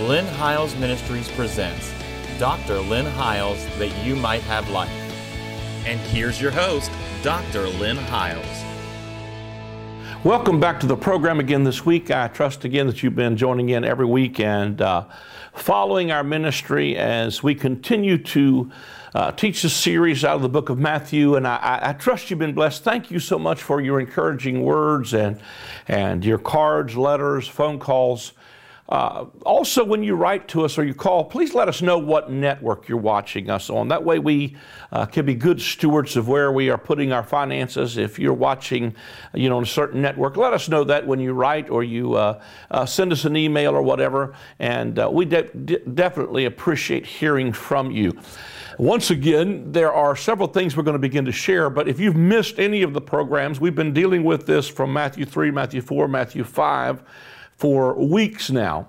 Lynn Hiles Ministries presents Dr. Lynn Hiles That You Might Have Life. And here's your host, Dr. Lynn Hiles. Welcome back to the program again this week. I trust again that you've been joining in every week and uh, following our ministry as we continue to uh, teach the series out of the book of Matthew. And I, I, I, trust you've been blessed. Thank you so much for your encouraging words and, and your cards, letters, phone calls. Uh, also, when you write to us or you call, please let us know what network you're watching us on. That way, we uh, can be good stewards of where we are putting our finances. If you're watching, you know, on a certain network, let us know that when you write or you uh, uh send us an email or whatever. And uh, we de- de- definitely appreciate hearing from you. Once again, there are several things we're going to begin to share, but if you've missed any of the programs, we've been dealing with this from Matthew 3, Matthew 4, Matthew 5 for weeks now.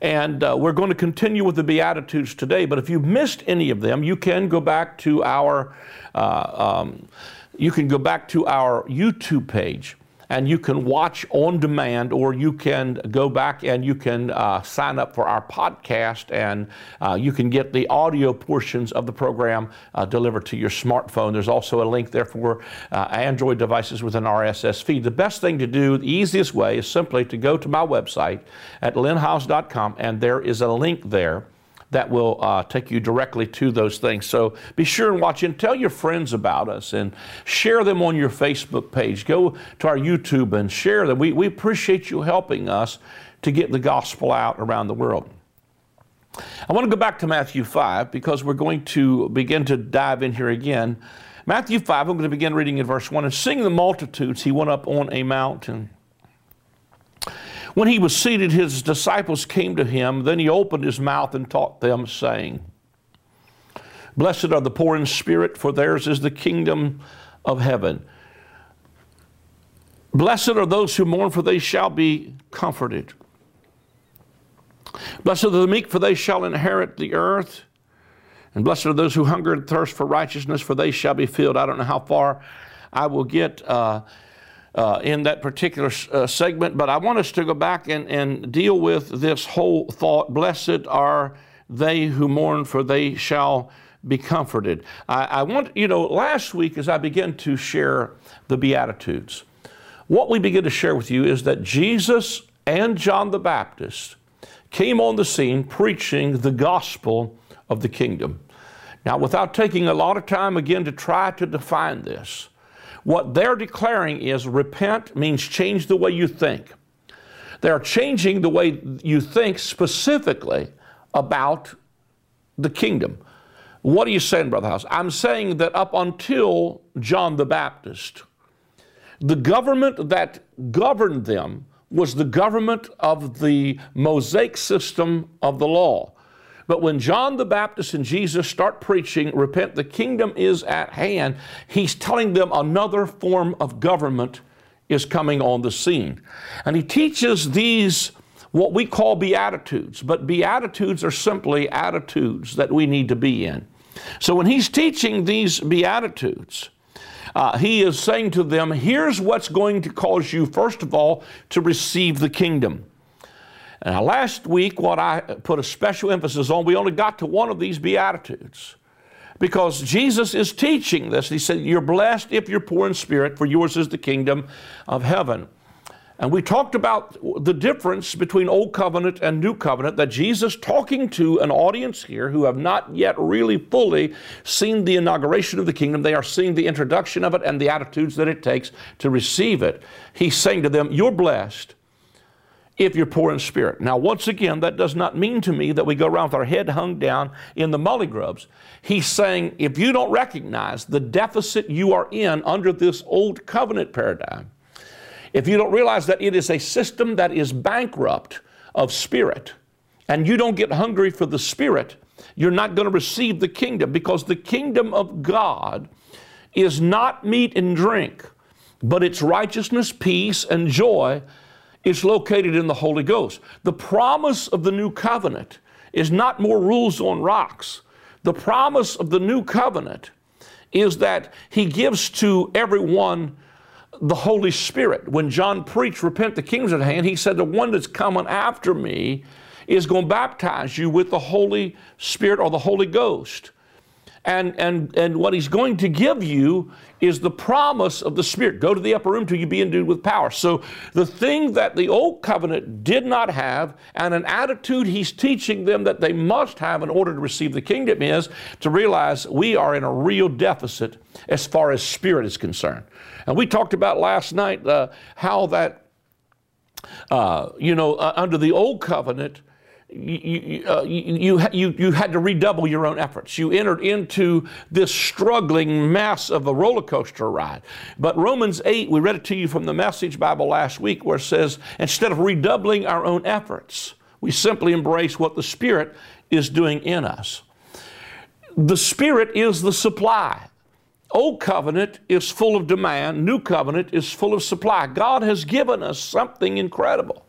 And uh, we're going to continue with the Beatitudes today. But if you missed any of them, you can go back to our uh, um, you can go back to our YouTube page and you can watch on demand or you can go back and you can uh, sign up for our podcast and uh, you can get the audio portions of the program uh, delivered to your smartphone. There's also a link there for uh, Android devices with an RSS feed. The best thing to do, the easiest way, is simply to go to my website at lynnhiles.com and there is a link there that will uh, take you directly to those things. So be sure and watch and tell your friends about us and share them on your Facebook page. Go to our YouTube and share them. We, we appreciate you helping us to get the gospel out around the world. I want to go back to Matthew 5 because we're going to begin to dive in here again. Matthew 5, I'm going to begin reading in verse 1. And seeing the multitudes, he went up on a mountain. When he was seated, his disciples came to him. Then he opened his mouth and taught them, saying, Blessed are the poor in spirit, for theirs is the kingdom of heaven. Blessed are those who mourn, for they shall be comforted. Blessed are the meek, for they shall inherit the earth. And blessed are those who hunger and thirst for righteousness, for they shall be filled. I don't know how far I will get. Uh, uh, in that particular uh, segment, but I want us to go back and, and deal with this whole thought Blessed are they who mourn, for they shall be comforted. I, I want, you know, last week as I began to share the Beatitudes, what we begin to share with you is that Jesus and John the Baptist came on the scene preaching the gospel of the kingdom. Now, without taking a lot of time again to try to define this, what they're declaring is repent means change the way you think. They're changing the way you think specifically about the kingdom. What are you saying, Brother House? I'm saying that up until John the Baptist, the government that governed them was the government of the Mosaic system of the law. But when John the Baptist and Jesus start preaching, repent, the kingdom is at hand, he's telling them another form of government is coming on the scene. And he teaches these what we call beatitudes, but beatitudes are simply attitudes that we need to be in. So when he's teaching these beatitudes, uh, he is saying to them, here's what's going to cause you, first of all, to receive the kingdom. Now, last week, what I put a special emphasis on, we only got to one of these Beatitudes because Jesus is teaching this. He said, You're blessed if you're poor in spirit, for yours is the kingdom of heaven. And we talked about the difference between Old Covenant and New Covenant, that Jesus talking to an audience here who have not yet really fully seen the inauguration of the kingdom. They are seeing the introduction of it and the attitudes that it takes to receive it. He's saying to them, You're blessed if you're poor in spirit. Now, once again, that does not mean to me that we go around with our head hung down in the mully grubs. He's saying if you don't recognize the deficit you are in under this old covenant paradigm, if you don't realize that it is a system that is bankrupt of spirit, and you don't get hungry for the spirit, you're not going to receive the kingdom because the kingdom of God is not meat and drink, but it's righteousness, peace, and joy is located in the Holy Ghost. The promise of the new covenant is not more rules on rocks. The promise of the new covenant is that he gives to everyone the Holy Spirit. When John preached, Repent, the kingdom's at hand, he said, The one that's coming after me is going to baptize you with the Holy Spirit or the Holy Ghost. And, and, and what he's going to give you is the promise of the Spirit. Go to the upper room till you be endued with power. So, the thing that the old covenant did not have, and an attitude he's teaching them that they must have in order to receive the kingdom, is to realize we are in a real deficit as far as spirit is concerned. And we talked about last night uh, how that, uh, you know, uh, under the old covenant, you, uh, you, you, you had to redouble your own efforts. You entered into this struggling mess of a roller coaster ride. But Romans 8, we read it to you from the Message Bible last week, where it says, instead of redoubling our own efforts, we simply embrace what the Spirit is doing in us. The Spirit is the supply. Old covenant is full of demand, new covenant is full of supply. God has given us something incredible,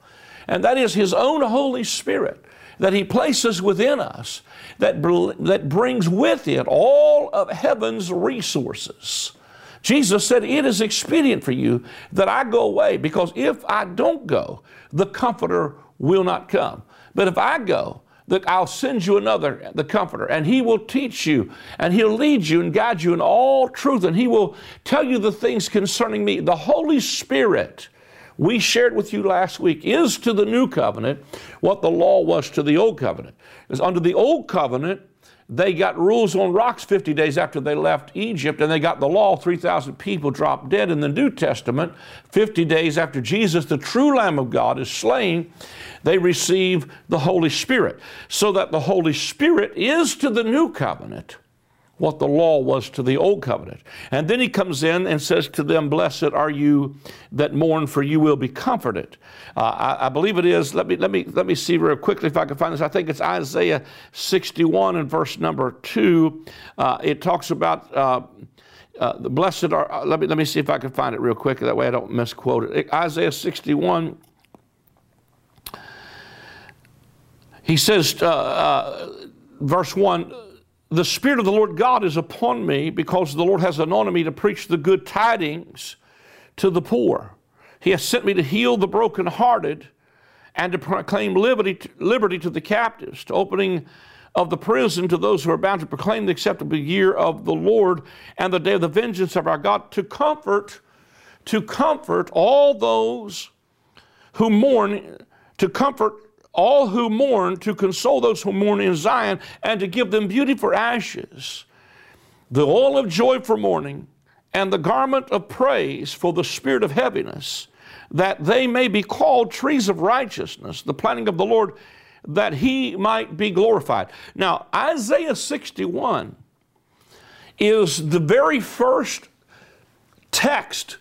and that is His own Holy Spirit that He places within us that, that brings with it all of heaven's resources. Jesus said, It is expedient for you that I go away, because if I don't go, the Comforter will not come. But if I go, I'll send you another, the Comforter, and He will teach you, and He'll lead you and guide you in all truth, and He will tell you the things concerning me. The Holy Spirit we shared with you last week is to the new covenant what the law was to the old covenant. Because under the old covenant, they got rules on rocks 50 days after they left Egypt, and they got the law. 3,000 people dropped dead in the New Testament. 50 days after Jesus, the true Lamb of God, is slain, they receive the Holy Spirit. So that the Holy Spirit is to the new covenant what the law was to the old covenant. And then he comes in and says to them, Blessed are you that mourn, for you will be comforted. Uh, I, I, believe it is, let me, let, me, let me see real quickly if I can find this. I think it's Isaiah 61 and verse number 2. Uh, it talks about. Uh, uh, the blessed are, uh, let me, let me see if I can find it real quick. That way I don't misquote it. Isaiah 61, he says, uh, verse 1, the Spirit of the Lord God is upon me because the Lord has anointed me to preach the good tidings to the poor. He has sent me to heal the brokenhearted and to proclaim liberty to, liberty to the captives, to opening of the prison to those who are bound to proclaim the acceptable year of the Lord and the day of the vengeance of our God, to comfort, to comfort all those who mourn, to comfort all who mourn, to console those who mourn in Zion, and to give them beauty for ashes, the oil of joy for mourning, and the garment of praise for the spirit of heaviness, that they may be called trees of righteousness, the planting of the Lord, that he might be glorified. Now, Isaiah 61 is the very first text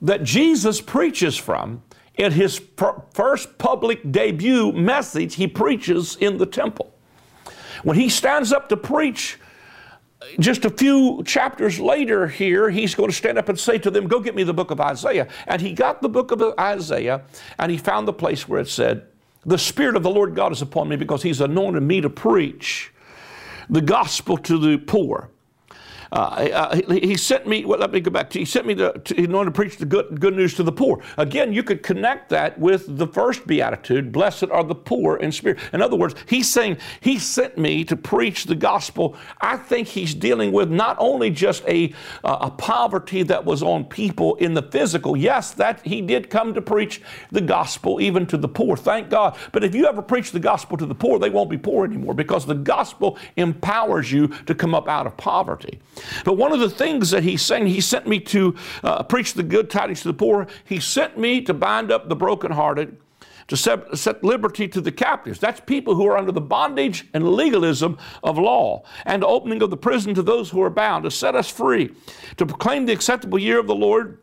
that Jesus preaches from in his first public debut message he preaches in the temple. When he stands up to preach, just a few chapters later here, he's going to stand up and say to them, Go get me the book of Isaiah. And he got the book of Isaiah and he found the place where it said, The Spirit of the Lord God is upon me because he's anointed me to preach the gospel to the poor. Uh, uh, he sent me, well, let me go back to, he sent me to, to, in order to preach the good, good news to the poor. Again, you could connect that with the first beatitude, blessed are the poor in spirit. In other words, he's saying he sent me to preach the gospel. I think he's dealing with not only just a, uh, a poverty that was on people in the physical. Yes, that he did come to preach the gospel even to the poor. Thank God. But if you ever preach the gospel to the poor, they won't be poor anymore because the gospel empowers you to come up out of poverty. But one of the things that he's saying, he sent me to uh, preach the good tidings to the poor. He sent me to bind up the brokenhearted, to set, set, liberty to the captives. That's people who are under the bondage and legalism of law, and the opening of the prison to those who are bound, to set us free, to proclaim the acceptable year of the Lord,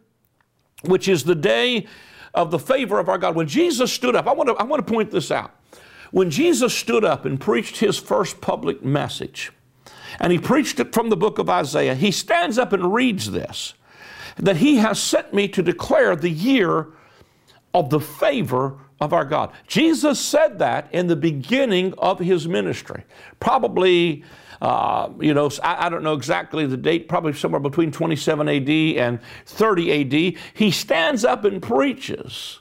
which is the day of the favor of our God. When Jesus stood up, I want to, I want to point this out. When Jesus stood up and preached his first public message, and he preached it from the book of Isaiah. He stands up and reads this that he has sent me to declare the year of the favor of our God. Jesus said that in the beginning of his ministry, probably. Uh, you know, I, I, don't know exactly the date, probably somewhere between 27 AD and 30 AD. He stands up and preaches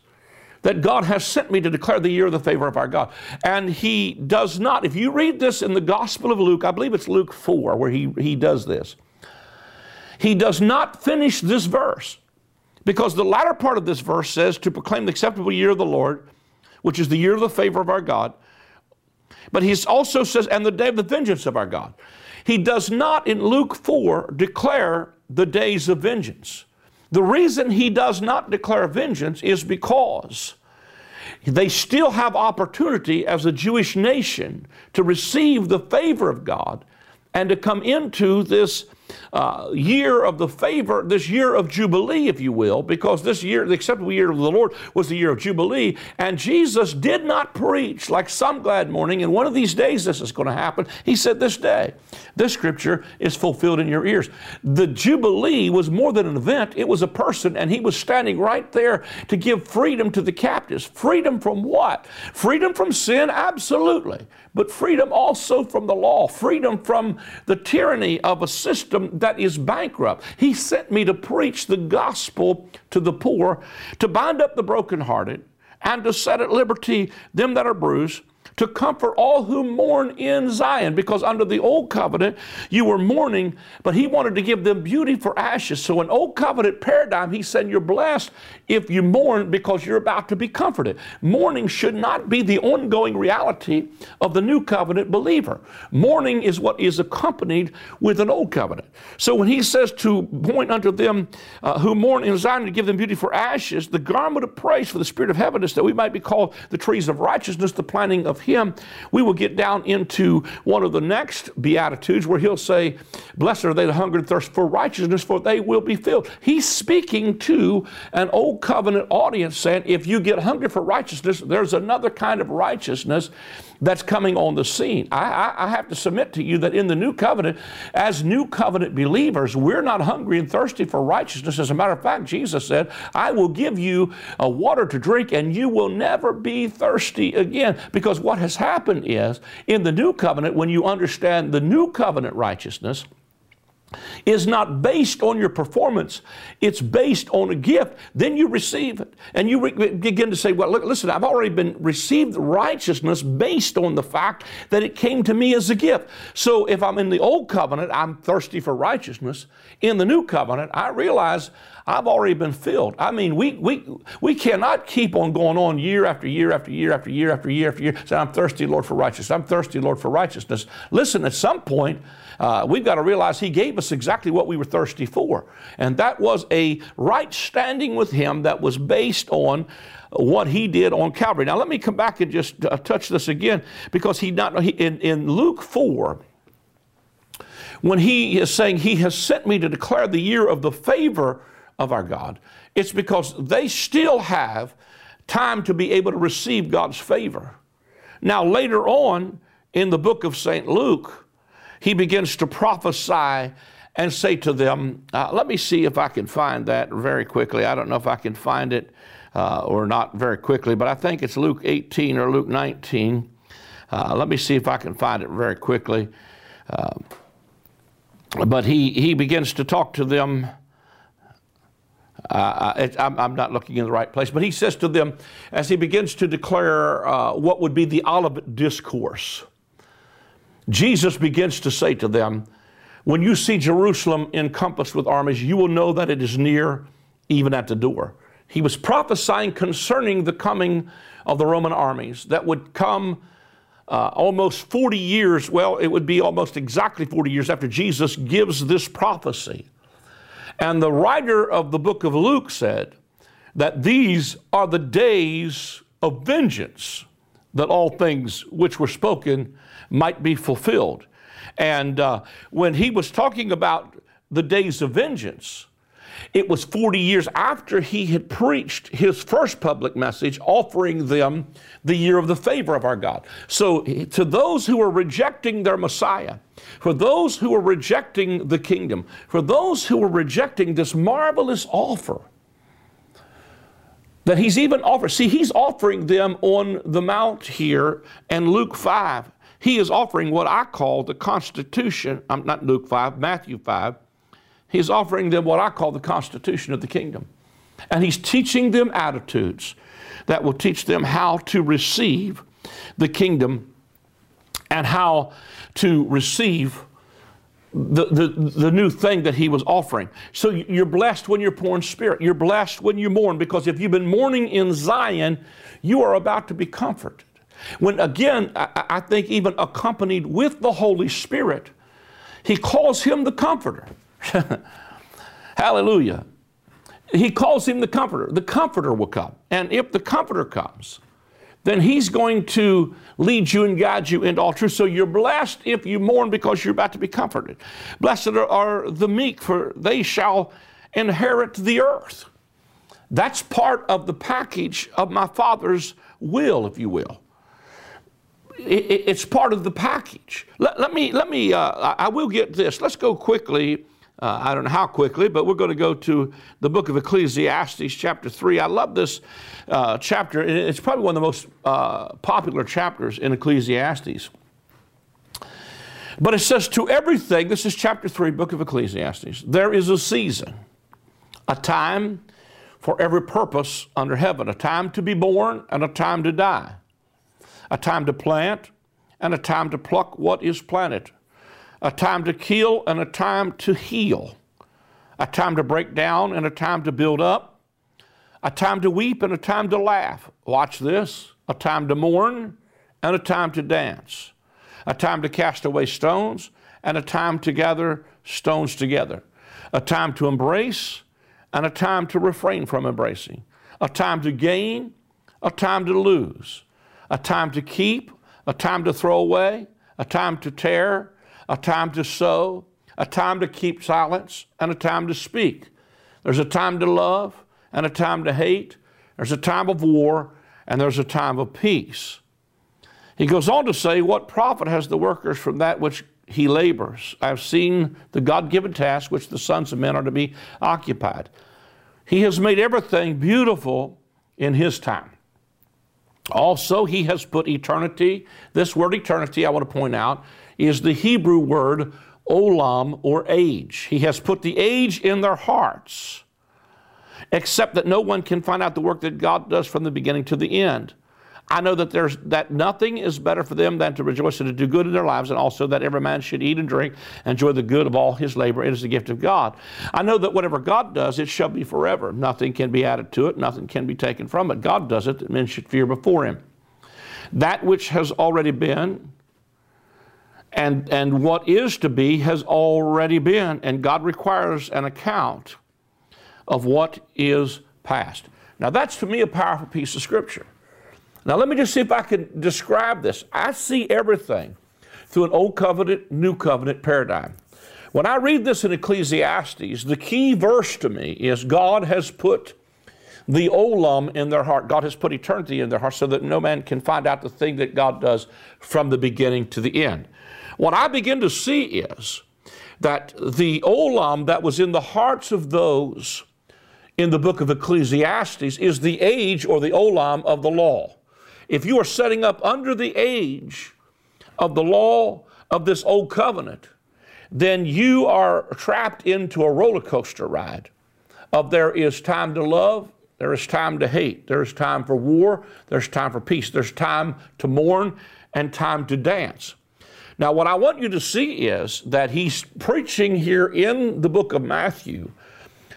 that God has sent me to declare the year of the favor of our God. And he does not, if you read this in the Gospel of Luke, I believe it's Luke 4 where he, he does this, he does not finish this verse because the latter part of this verse says to proclaim the acceptable year of the Lord, which is the year of the favor of our God. But he also says, and the day of the vengeance of our God. He does not in Luke 4 declare the days of vengeance. The reason he does not declare vengeance is because they still have opportunity as a Jewish nation to receive the favor of God and to come into this uh, year of the favor, this year of Jubilee, if you will, because this year, the acceptable year of the Lord, was the year of Jubilee. And Jesus did not preach like some glad morning, and one of these days this is going to happen. He said, This day, this scripture is fulfilled in your ears. The Jubilee was more than an event, it was a person, and he was standing right there to give freedom to the captives. Freedom from what? Freedom from sin? Absolutely. But freedom also from the law, freedom from the tyranny of a system that is bankrupt. He sent me to preach the gospel to the poor, to bind up the brokenhearted, and to set at liberty them that are bruised to comfort all who mourn in Zion. Because under the old covenant, you were mourning, but he wanted to give them beauty for ashes. So, in old covenant paradigm, he said, You're blessed if you mourn because you're about to be comforted. Mourning should not be the ongoing reality of the new covenant believer. Mourning is what is accompanied with an old covenant. So, when he says to point unto them uh, who mourn in Zion to give them beauty for ashes, the garment of praise for the spirit of heaviness, that we might be called the trees of righteousness, the planting of him, we will get down into one of the next Beatitudes where he'll say, Blessed are they that hunger and thirst for righteousness, for they will be filled. He's speaking to an old covenant audience saying, If you get hungry for righteousness, there's another kind of righteousness that's coming on the scene. I, I, I, have to submit to you that in the new covenant, as new covenant believers, we're not hungry and thirsty for righteousness. As a matter of fact, Jesus said, I will give you a water to drink and you will never be thirsty again. Because what has happened is, in the new covenant, when you understand the new covenant righteousness, is not based on your performance, it's based on a gift. Then you receive it. And you re- begin to say, Well, look, listen, I've already been received righteousness based on the fact that it came to me as a gift. So if I'm in the old covenant, I'm thirsty for righteousness. In the new covenant, I realize I've already been filled. I mean, we, we, we cannot keep on going on year after year after year after year after year after year. Say, I'm thirsty, Lord, for righteousness. I'm thirsty, Lord, for righteousness. Listen, at some point, uh, we've got to realize He gave us exactly what we were thirsty for. And that was a right standing with Him that was based on what he did on Calvary. Now, let me come back and just uh, touch this again because he not he, in, in Luke 4, when he is saying he has sent me to declare the year of the favor of our God, it's because they still have time to be able to receive God's favor. Now, later on in the book of St. Luke, he begins to prophesy and say to them, uh, let me see if I can find that very quickly. I don't know if I can find it uh, or not very quickly, but I think it's Luke 18 or Luke 19. Uh, let me see if I can find it very quickly. Uh, but he, he begins to talk to them. Uh, I'm, I'm, not looking in the right place, but he says to them as he begins to declare uh, what would be the Olivet Discourse. Jesus begins to say to them, When you see Jerusalem encompassed with armies, you will know that it is near, even at the door. He was prophesying concerning the coming of the Roman armies that would come uh, almost 40 years, well, it would be almost exactly 40 years after Jesus gives this prophecy. And the writer of the book of Luke said that these are the days of vengeance, that all things which were spoken might be fulfilled. And uh, when he was talking about the days of vengeance, it was 40 years after he had preached his first public message, offering them the year of the favor of our God. So, to those who are rejecting their Messiah, for those who are rejecting the kingdom, for those who are rejecting this marvelous offer, that he's even offered. See, he's offering them on the mount here in Luke 5. He is offering what I call the Constitution, I'm not Luke 5, Matthew 5. He's offering them what I call the Constitution of the kingdom. And he's teaching them attitudes that will teach them how to receive the kingdom and how to receive the, the, the new thing that he was offering. So you're blessed when you're poor in spirit. You're blessed when you mourn because if you've been mourning in Zion, you are about to be comforted. When again, I, I think even accompanied with the Holy Spirit, he calls him the comforter. Hallelujah. He calls him the comforter. The comforter will come. And if the comforter comes, then he's going to lead you and guide you into all truth. So you're blessed if you mourn because you're about to be comforted. Blessed are the meek, for they shall inherit the earth. That's part of the package of my Father's will, if you will. It's part of the package. Let, let me, let me uh, I will get this. Let's go quickly uh, I don't know how quickly, but we're going to go to the book of Ecclesiastes, chapter 3. I love this uh, chapter. It's probably one of the most uh, popular chapters in Ecclesiastes. But it says, To everything, this is chapter 3, book of Ecclesiastes, there is a season, a time for every purpose under heaven, a time to be born and a time to die, a time to plant and a time to pluck what is planted a time to kill and a time to heal, a time to break down and a time to build up, a time to weep and a time to laugh. Watch this a time to mourn and a time to dance, a time to cast away stones and a time to gather stones together, a time to embrace and a time to refrain from embracing, a time to gain, a time to lose, a time to keep, a time to throw away, a time to tear, a time to sow, a time to keep silence, and a time to speak. There's a time to love and a time to hate. There's a time of war and there's a time of peace. He goes on to say, What profit has the workers from that which he labors? I've seen the God given task which the sons of men are to be occupied. He has made everything beautiful in his time. Also, he has put eternity, this word eternity, I want to point out, is the Hebrew word olam or age. He has put the age in their hearts, except that no one can find out the work that God does from the beginning to the end. I know that there's that nothing is better for them than to rejoice and to do good in their lives, and also that every man should eat and drink and enjoy the good of all his labor. It is the gift of God. I know that whatever God does, it shall be forever. Nothing can be added to it, nothing can be taken from it. God does it that men should fear before him. That which has already been and, and what is to be has already been, and God requires an account of what is past. Now, that's to me a powerful piece of scripture. Now, let me just see if I can describe this. I see everything through an old covenant, new covenant paradigm. When I read this in Ecclesiastes, the key verse to me is God has put the olam in their heart. God has put eternity in their heart so that no man can find out the thing that God does from the beginning to the end. What I begin to see is that the olam that was in the hearts of those in the book of Ecclesiastes is the age or the olam of the law. If you are setting up under the age of the law of this old covenant, then you are trapped into a roller coaster ride of there is time to love, there is time to hate, there's time for war, there's time for peace, there's time to mourn, and time to dance. Now, what I want you to see is that he's preaching here in the book of Matthew.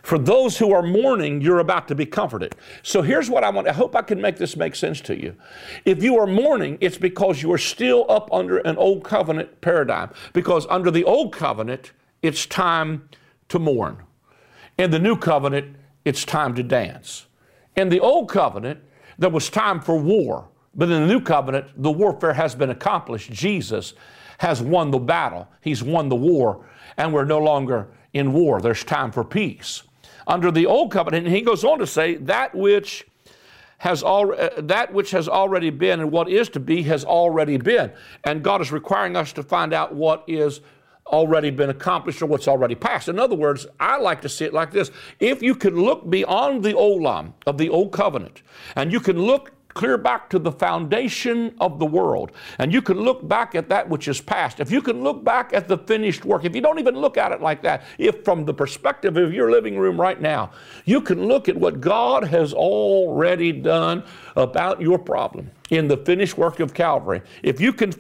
For those who are mourning, you're about to be comforted. So here's what I want. I hope I can make this make sense to you. If you are mourning, it's because you are still up under an old covenant paradigm. Because under the old covenant, it's time to mourn. In the new covenant, it's time to dance. In the old covenant, there was time for war. But in the new covenant, the warfare has been accomplished. Jesus has won the battle, he's won the war, and we're no longer in war. There's time for peace. Under the old covenant, he goes on to say, that which has al- uh, that which has already been and what is to be has already been. And God is requiring us to find out what is already been accomplished or what's already passed. In other words, I like to see it like this. If you can look beyond the olam of the old covenant and you can look clear back to the foundation of the world. And you can look back at that which is past. If you can look back at the finished work, if you don't even look at it like that, if from the perspective of your living room right now, you can look at what God has already done about your problem in the finished work of Calvary. If you can,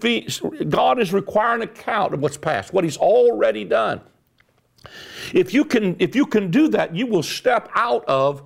God is requiring an account of what's past, what He's already done. If you can, if you can do that, you will step out of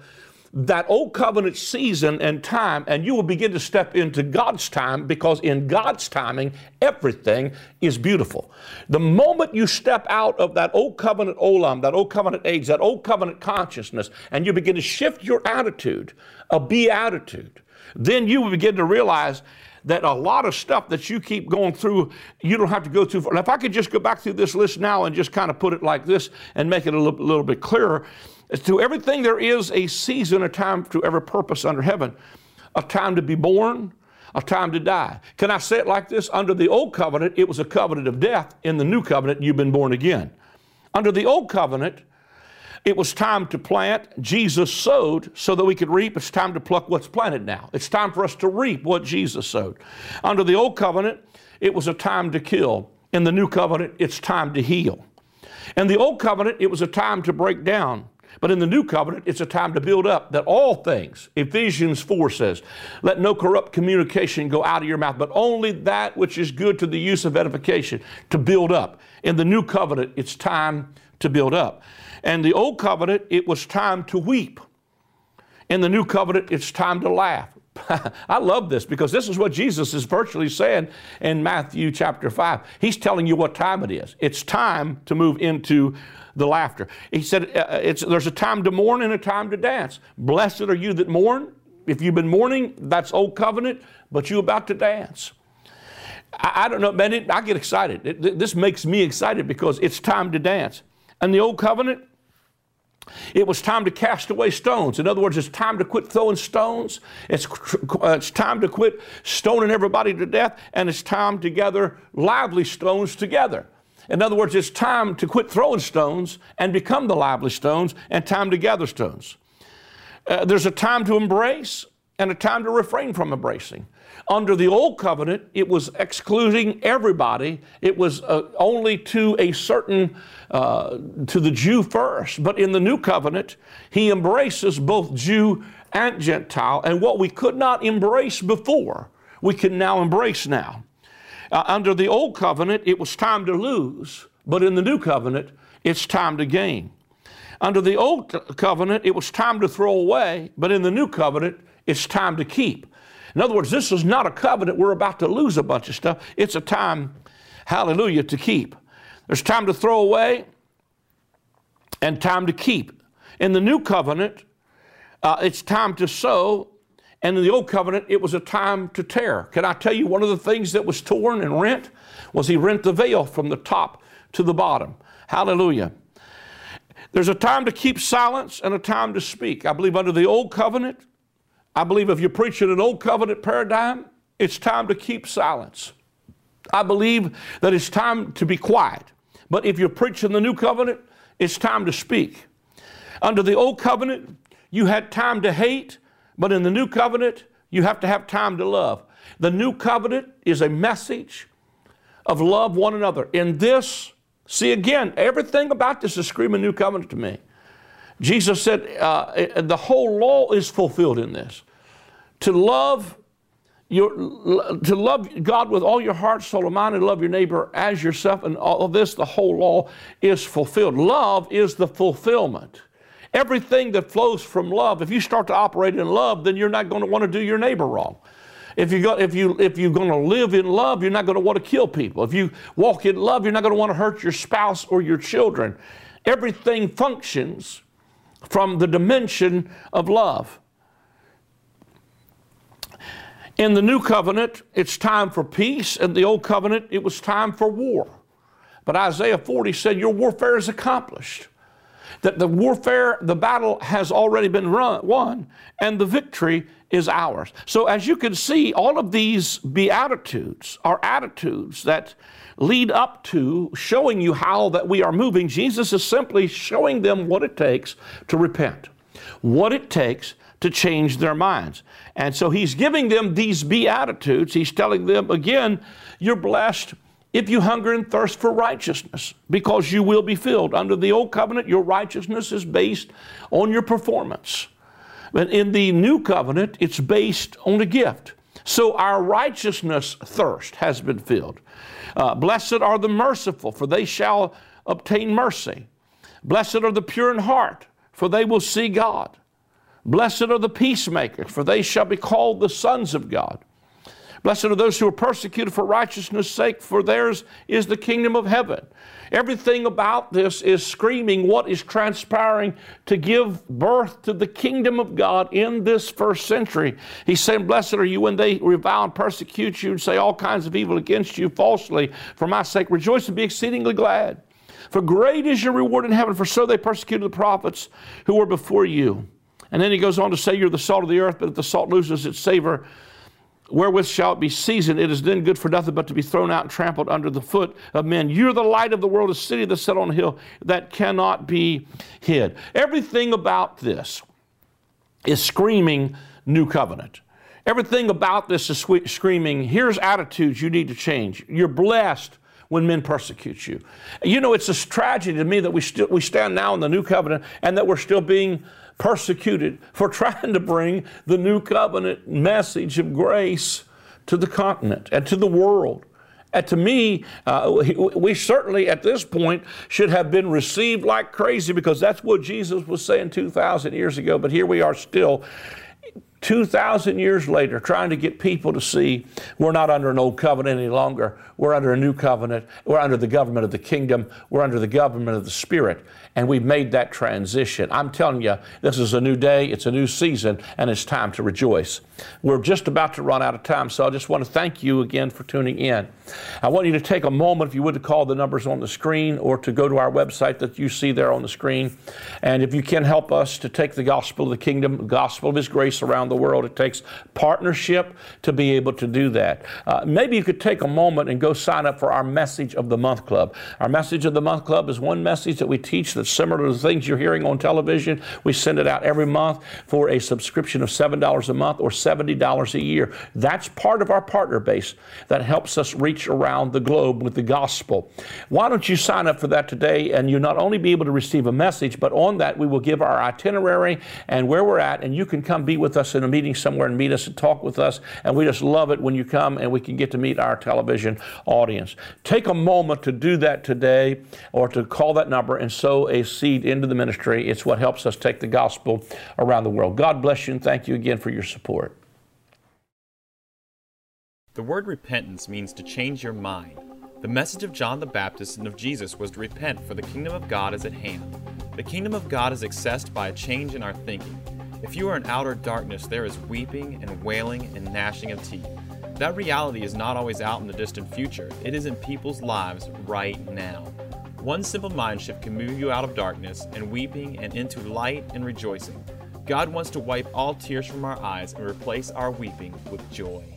that old covenant season and time, and you will begin to step into God's time because in God's timing, everything is beautiful. The moment you step out of that old covenant olam, that old covenant age, that old covenant consciousness, and you begin to shift your attitude, a beatitude, then you will begin to realize that a lot of stuff that you keep going through, you don't have to go through. And if I could just go back through this list now and just kind of put it like this and make it a little, little bit clearer, to everything there is a season, a time to every purpose under heaven, a time to be born, a time to die. Can I say it like this? Under the old covenant, it was a covenant of death. In the new covenant, you've been born again. Under the old covenant, it was time to plant. Jesus sowed so that we could reap. It's time to pluck what's planted now. It's time for us to reap what Jesus sowed. Under the old covenant, it was a time to kill. In the new covenant, it's time to heal. In the old covenant, it was a time to break down. But in the new covenant, it's a time to build up that all things, Ephesians 4 says, let no corrupt communication go out of your mouth, but only that which is good to the use of edification, to build up. In the new covenant, it's time to build up. And the old covenant, it was time to weep. In the new covenant, it's time to laugh. I love this because this is what Jesus is virtually saying in Matthew chapter 5. He's telling you what time it is. It's time to move into the laughter. He said, uh, uh, There's a time to mourn and a time to dance. Blessed are you that mourn. If you've been mourning, that's old covenant, but you're about to dance. I, I don't know, man, it, I get excited. It, this makes me excited because it's time to dance. And the old covenant, it was time to cast away stones. In other words, it's time to quit throwing stones. It's, uh, it's time to quit stoning everybody to death, and it's time to gather lively stones together. In other words, it's time to quit throwing stones and become the lively stones, and time to gather stones. Uh, there's a time to embrace and a time to refrain from embracing. Under the old covenant, it was excluding everybody. It was uh, only to a certain, uh, to the Jew first. But in the new covenant, he embraces both Jew and Gentile. And what we could not embrace before, we can now embrace now. Uh, under the old covenant, it was time to lose. But in the new covenant, it's time to gain. Under the old covenant, it was time to throw away. But in the new covenant, it's time to keep. In other words, this is not a covenant we're about to lose a bunch of stuff. It's a time, hallelujah, to keep. There's time to throw away and time to keep. In the new covenant, uh, it's time to sow, and in the old covenant, it was a time to tear. Can I tell you one of the things that was torn and rent was he rent the veil from the top to the bottom. Hallelujah. There's a time to keep silence and a time to speak. I believe under the old covenant, I believe if you're preaching an old covenant paradigm, it's time to keep silence. I believe that it's time to be quiet. But if you're preaching the new covenant, it's time to speak. Under the old covenant, you had time to hate, but in the new covenant, you have to have time to love. The new covenant is a message of love one another. In this, see again, everything about this is screaming new covenant to me. Jesus said uh, the whole law is fulfilled in this to love your, to love God with all your heart, soul, and mind, and love your neighbor as yourself, and all of this, the whole law is fulfilled. Love is the fulfillment. Everything that flows from love, if you start to operate in love, then you're not going to want to do your neighbor wrong. If, you got, if, you, if you're going to live in love, you're not going to want to kill people. If you walk in love, you're not going to want to hurt your spouse or your children. Everything functions from the dimension of love. In the new covenant, it's time for peace. In the old covenant, it was time for war. But Isaiah 40 said, Your warfare is accomplished. That the warfare, the battle has already been run, won, and the victory is ours. So, as you can see, all of these beatitudes are attitudes that lead up to showing you how that we are moving. Jesus is simply showing them what it takes to repent, what it takes to change their minds. And so he's giving them these beatitudes. He's telling them again, you're blessed if you hunger and thirst for righteousness, because you will be filled. Under the old covenant, your righteousness is based on your performance. But in the new covenant, it's based on a gift. So our righteousness thirst has been filled. Uh, blessed are the merciful, for they shall obtain mercy. Blessed are the pure in heart, for they will see God. Blessed are the peacemakers, for they shall be called the sons of God. Blessed are those who are persecuted for righteousness' sake, for theirs is the kingdom of heaven. Everything about this is screaming what is transpiring to give birth to the kingdom of God in this first century. He's saying, Blessed are you when they revile and persecute you and say all kinds of evil against you falsely for my sake. Rejoice and be exceedingly glad. For great is your reward in heaven, for so they persecuted the prophets who were before you. And then he goes on to say, You're the salt of the earth, but if the salt loses its savor, wherewith shall it be seasoned? It is then good for nothing but to be thrown out and trampled under the foot of men. You're the light of the world, a city that's set on a hill that cannot be hid. Everything about this is screaming new covenant. Everything about this is screaming, here's attitudes you need to change. You're blessed when men persecute you. You know, it's a tragedy to me that we, still, we stand now in the new covenant and that we're still being persecuted for trying to bring the new covenant message of grace to the continent and to the world. And to me, uh, we certainly at this point should have been received like crazy because that's what Jesus was saying 2,000 years ago. But here we are still 2,000 years later, trying to get people to see we're not under an old covenant any longer. We're under a new covenant. We're under the government of the kingdom. We're under the government of the Spirit. And we've made that transition. I'm telling you, this is a new day, it's a new season, and it's time to rejoice. We're just about to run out of time, so I just want to thank you again for tuning in. I want you to take a moment, if you would, to call the numbers on the screen or to go to our website that you see there on the screen. And if you can help us to take the gospel of the kingdom, the gospel of His grace around the world, it takes partnership to be able to do that. Uh, maybe you could take a moment and go sign up for our Message of the Month Club. Our Message of the Month Club is one message that we teach that's similar to the things you're hearing on television. We send it out every month for a subscription of $7 a month or $70 a year. That's part of our partner base that helps us reach around the globe with the gospel. Why don't you sign up for that today and you'll not only be able to receive a message, but on that we will give our itinerary and where we're at, and you can come be with us in a meeting somewhere and meet us and talk with us. And we just love it when you come and we can get to meet our television audience. Take a moment to do that today or to call that number and sow a seed into the ministry. It's what helps us take the gospel around the world. God bless you and thank you again for your support. The word repentance means to change your mind. The message of John the Baptist and of Jesus was to repent, for the kingdom of God is at hand. The kingdom of God is accessed by a change in our thinking. If you are in outer darkness, there is weeping and wailing and gnashing of teeth. That reality is not always out in the distant future, it is in people's lives right now. One simple mind shift can move you out of darkness and weeping and into light and rejoicing. God wants to wipe all tears from our eyes and replace our weeping with joy.